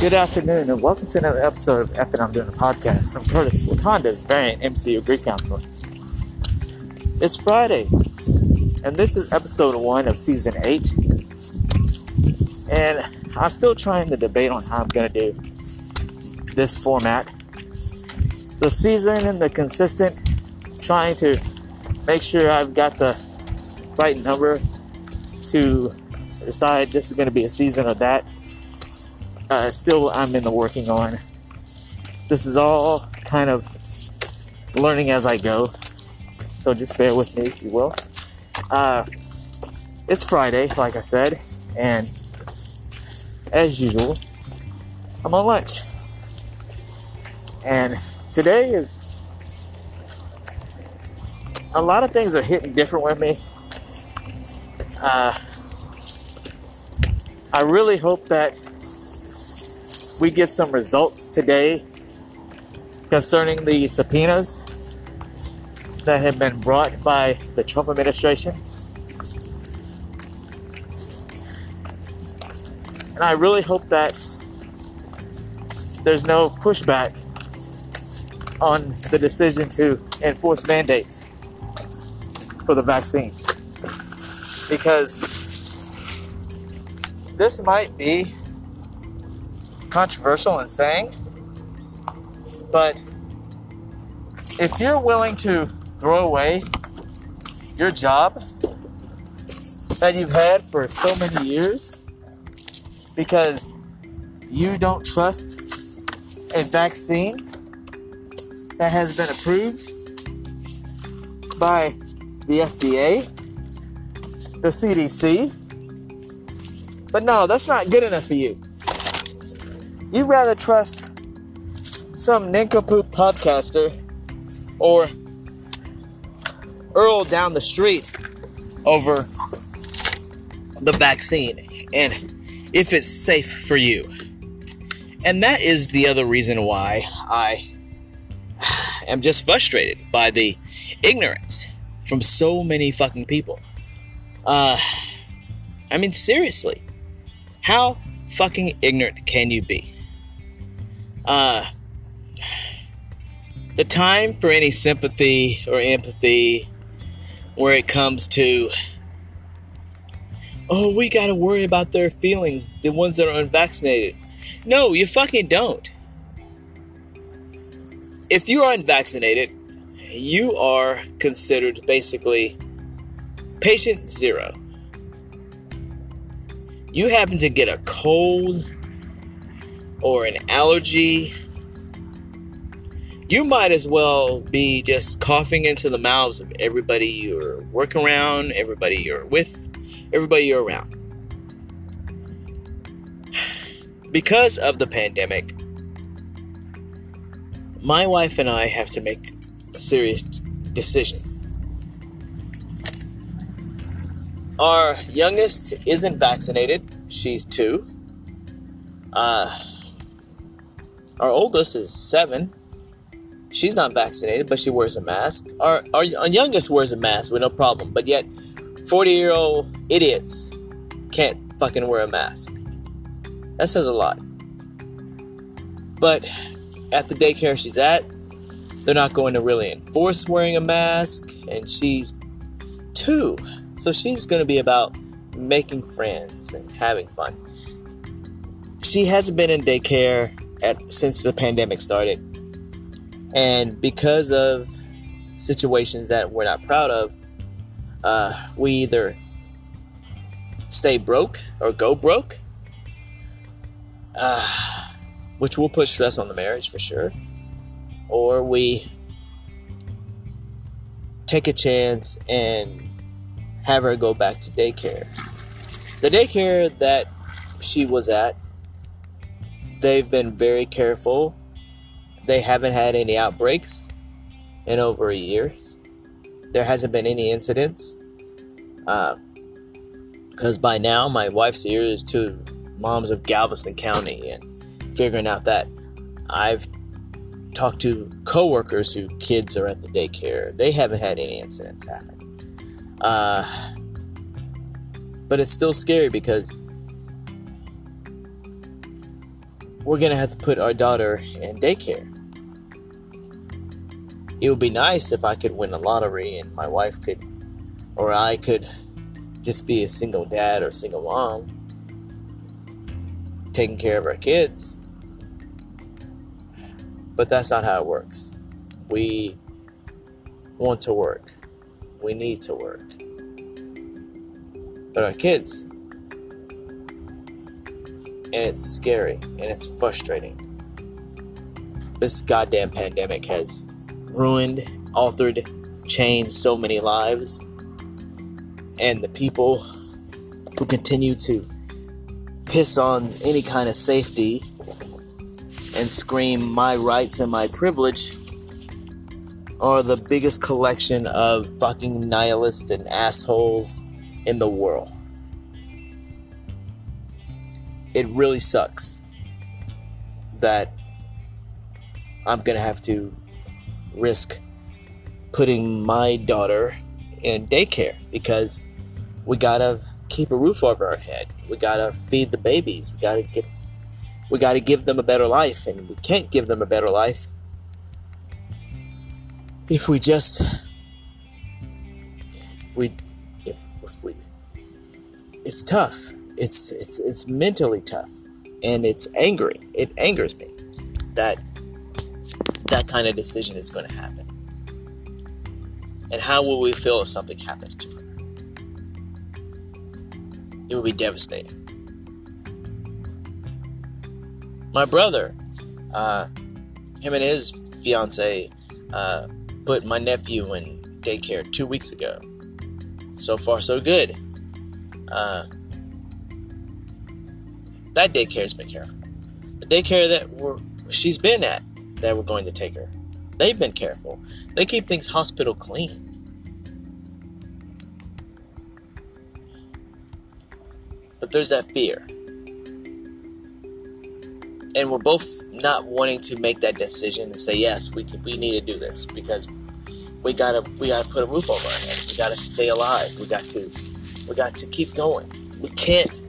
Good afternoon, and welcome to another episode of F and I'm Doing a Podcast. I'm Curtis Wakanda's variant MCU Greek counselor. It's Friday, and this is episode one of season eight. And I'm still trying to debate on how I'm going to do this format. The season and the consistent, trying to make sure I've got the right number to decide this is going to be a season of that uh, still I'm in the working on. This is all kind of learning as I go, so just bear with me if you will. Uh, it's Friday, like I said, and as usual, I'm on lunch. And today is a lot of things are hitting different with me. Uh, I really hope that we get some results today concerning the subpoenas that have been brought by the Trump administration. And I really hope that there's no pushback on the decision to enforce mandates for the vaccine. Because this might be controversial in saying, but if you're willing to throw away your job that you've had for so many years because you don't trust a vaccine that has been approved by the FDA, the CDC. But no, that's not good enough for you. You'd rather trust some nincompoop podcaster or Earl down the street over the vaccine and if it's safe for you. And that is the other reason why I am just frustrated by the ignorance from so many fucking people. Uh, I mean, seriously, how fucking ignorant can you be? Uh, the time for any sympathy or empathy where it comes to, oh, we got to worry about their feelings, the ones that are unvaccinated. No, you fucking don't. If you are unvaccinated, you are considered basically patient zero. You happen to get a cold or an allergy, you might as well be just coughing into the mouths of everybody you're working around, everybody you're with, everybody you're around. Because of the pandemic, my wife and I have to make a serious decision. Our youngest isn't vaccinated, she's two. Uh, our oldest is seven. She's not vaccinated, but she wears a mask. Our, our, our youngest wears a mask with no problem, but yet 40 year old idiots can't fucking wear a mask. That says a lot. But at the daycare she's at, they're not going to really enforce wearing a mask, and she's two. So she's going to be about making friends and having fun. She hasn't been in daycare at, since the pandemic started. And because of situations that we're not proud of, uh, we either stay broke or go broke, uh, which will put stress on the marriage for sure, or we take a chance and have her go back to daycare. The daycare that she was at They've been very careful. They haven't had any outbreaks in over a year. There hasn't been any incidents. Because uh, by now, my wife's ear is to moms of Galveston County and figuring out that I've talked to coworkers whose kids are at the daycare. They haven't had any incidents happen. Uh, but it's still scary because we're gonna have to put our daughter in daycare. It would be nice if I could win the lottery and my wife could, or I could just be a single dad or single mom taking care of our kids. But that's not how it works. We want to work, we need to work. But our kids, and it's scary and it's frustrating. This goddamn pandemic has ruined, altered, changed so many lives. And the people who continue to piss on any kind of safety and scream my rights and my privilege are the biggest collection of fucking nihilists and assholes in the world. It really sucks that I'm gonna have to risk putting my daughter in daycare because we gotta keep a roof over our head. We gotta feed the babies. We gotta get we gotta give them a better life and we can't give them a better life if we just if we if, if we it's tough. It's it's it's mentally tough and it's angry. It angers me that that kind of decision is going to happen. And how will we feel if something happens to her? It will be devastating. My brother, uh, him and his fiance, uh, put my nephew in daycare two weeks ago. So far, so good. Uh, that daycare's been careful. The daycare that we're, she's been at that we're going to take her. They've been careful. They keep things hospital clean. But there's that fear. And we're both not wanting to make that decision and say yes, we we need to do this because we gotta we gotta put a roof over our head. We gotta stay alive. We got to we got to keep going. We can't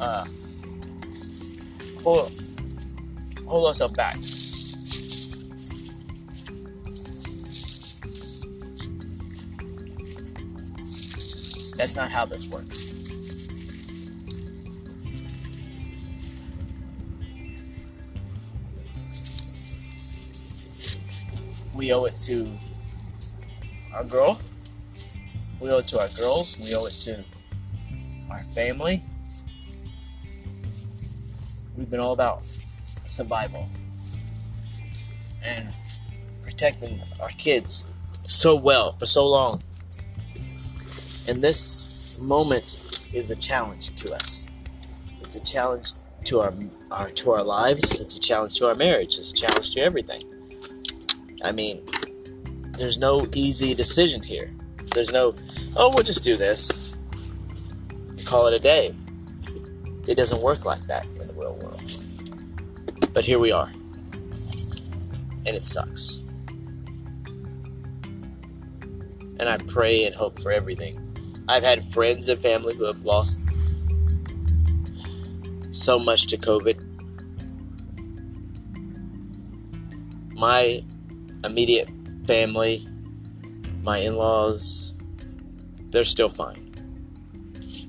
uh, hold hold ourselves back. That's not how this works. We owe it to our girl. We owe it to our girls. We owe it to our family. We've been all about survival and protecting our kids so well for so long. And this moment is a challenge to us. It's a challenge to our, our to our lives. It's a challenge to our marriage. It's a challenge to everything. I mean, there's no easy decision here. There's no, oh, we'll just do this. Call it a day. It doesn't work like that But here we are. And it sucks. And I pray and hope for everything I've had friends and family who have lost so much to COVID. My immediate family, my in laws, they're still fine.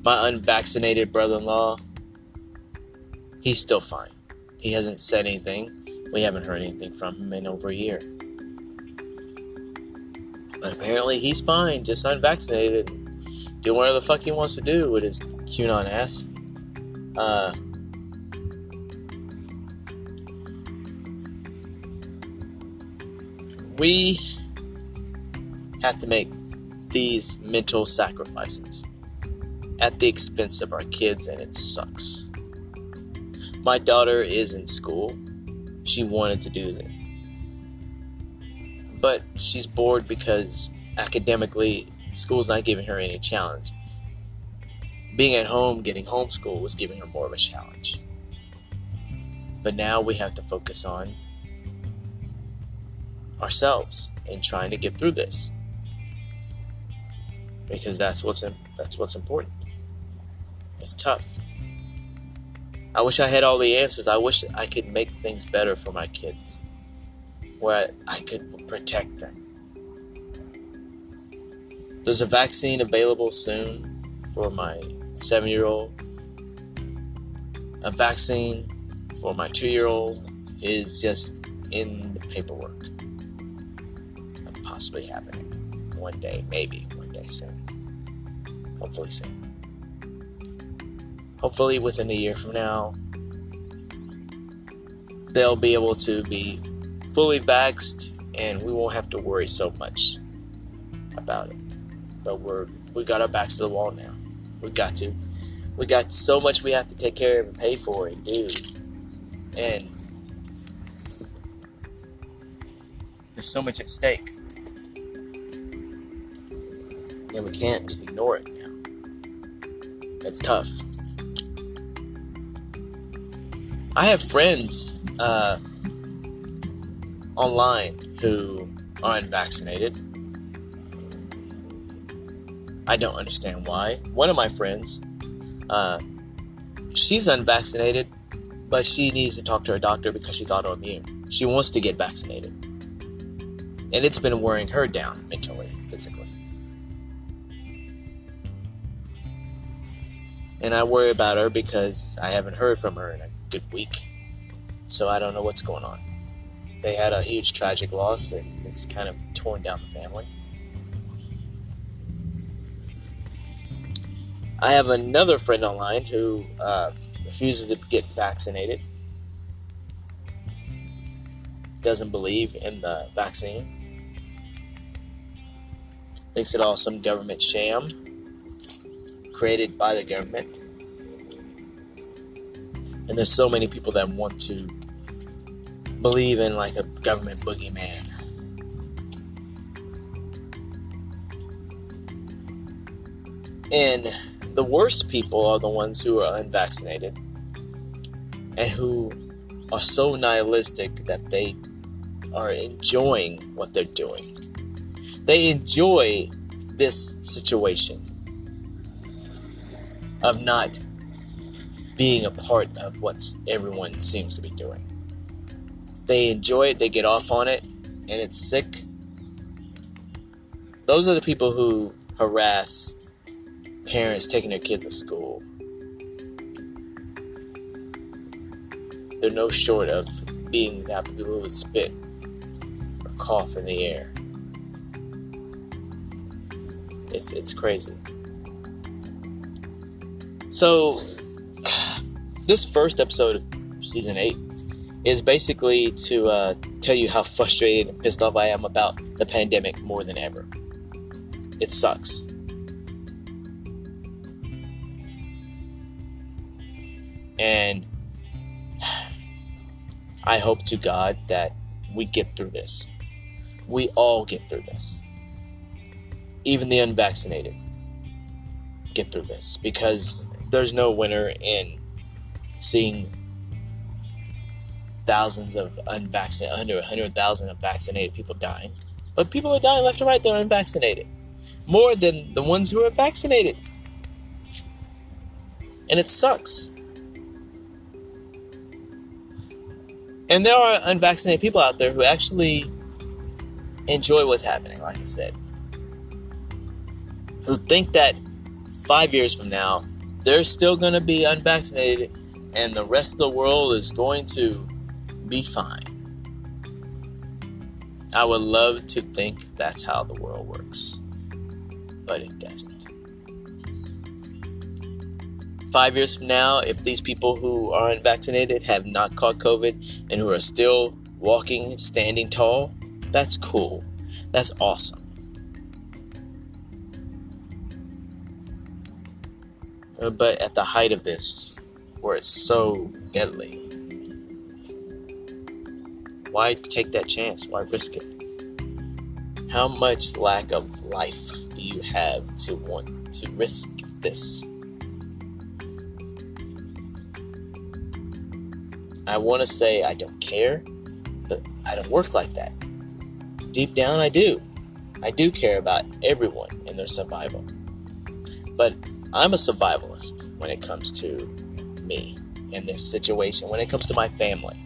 My unvaccinated brother in law, he's still fine. He hasn't said anything. We haven't heard anything from him in over a year. But apparently he's fine, just unvaccinated do whatever the fuck he wants to do with his QAnon ass. Uh, we have to make these mental sacrifices at the expense of our kids, and it sucks. My daughter is in school. She wanted to do that. But she's bored because academically school's not giving her any challenge. Being at home, getting homeschooled was giving her more of a challenge. But now we have to focus on ourselves and trying to get through this. Because that's what's that's what's important. It's tough. I wish I had all the answers. I wish I could make things better for my kids, where I could protect them. There's a vaccine available soon for my seven year old. A vaccine for my two year old is just in the paperwork of possibly happening one day, maybe one day soon. Hopefully soon. Hopefully within a year from now, they'll be able to be fully vaxxed and we won't have to worry so much about it. But we're we got our backs to the wall now. We got to. We got so much we have to take care of and pay for and do. And there's so much at stake. And we can't ignore it now. That's tough. I have friends uh, online who are unvaccinated. I don't understand why. One of my friends, uh, she's unvaccinated, but she needs to talk to her doctor because she's autoimmune. She wants to get vaccinated. And it's been wearing her down mentally, physically. And I worry about her because I haven't heard from her in a good week. So I don't know what's going on. They had a huge tragic loss and it's kind of torn down the family. I have another friend online who uh, refuses to get vaccinated, doesn't believe in the vaccine, thinks it all some government sham created by the government. And there's so many people that want to believe in like a government boogeyman. And the worst people are the ones who are unvaccinated and who are so nihilistic that they are enjoying what they're doing. They enjoy this situation of not being a part of what everyone seems to be doing. They enjoy it, they get off on it, and it's sick. Those are the people who harass parents taking their kids to school. They're no short of being that people who would spit or cough in the air. It's it's crazy. So this first episode of season eight is basically to uh, tell you how frustrated and pissed off I am about the pandemic more than ever. It sucks. And I hope to God that we get through this. We all get through this. Even the unvaccinated get through this because there's no winner in seeing thousands of unvaccinated, under 100,000 of vaccinated people dying. But people are dying left and right, they're unvaccinated. More than the ones who are vaccinated. And it sucks. And there are unvaccinated people out there who actually enjoy what's happening, like I said. Who think that five years from now, they're still going to be unvaccinated and the rest of the world is going to be fine. I would love to think that's how the world works, but it doesn't. Five years from now, if these people who aren't vaccinated have not caught COVID and who are still walking, standing tall, that's cool. That's awesome. Uh, but at the height of this, where it's so deadly, why take that chance? Why risk it? How much lack of life do you have to want to risk this? I want to say I don't care, but I don't work like that. Deep down, I do. I do care about everyone and their survival. But I'm a survivalist when it comes to me. in this situation when it comes to my family.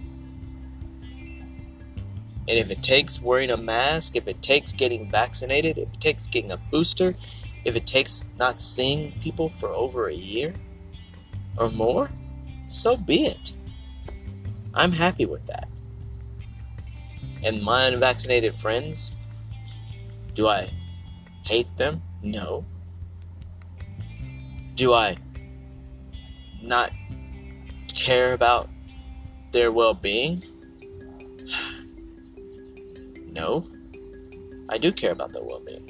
And if it takes wearing a mask, if it takes getting vaccinated, if it takes getting a booster, if it takes not seeing people for over a year or more, so be it. I'm happy with that. And my unvaccinated friends, do I hate them? No. Do I not care about their well being? No. I do care about their well being.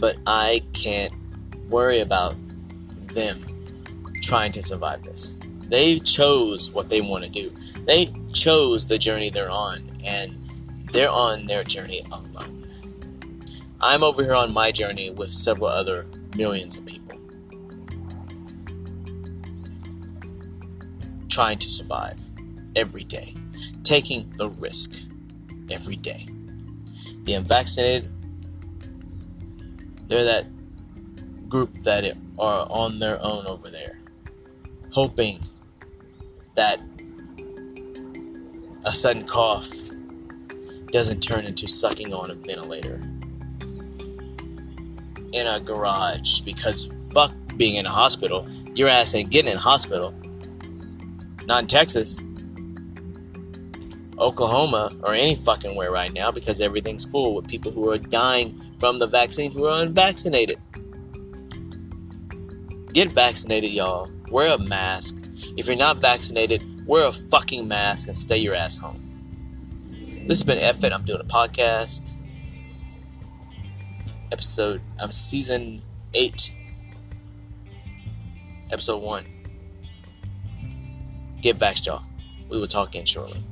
But I can't worry about them trying to survive this. They chose what they want to do. They chose the journey they're on, and they're on their journey alone. I'm over here on my journey with several other millions of people trying to survive every day, taking the risk every day. The unvaccinated, they're that group that are on their own over there, hoping that a sudden cough doesn't turn into sucking on a ventilator in a garage because fuck being in a hospital. Your ass ain't getting in a hospital. Not in Texas. Oklahoma or any fucking where right now because everything's full with people who are dying from the vaccine who are unvaccinated. Get vaccinated, y'all. Wear a mask. If you're not vaccinated, wear a fucking mask and stay your ass home. This has been Effet. I'm doing a podcast. Episode, I'm season 8. Episode 1. Get vaxxed, y'all. We will talk again shortly.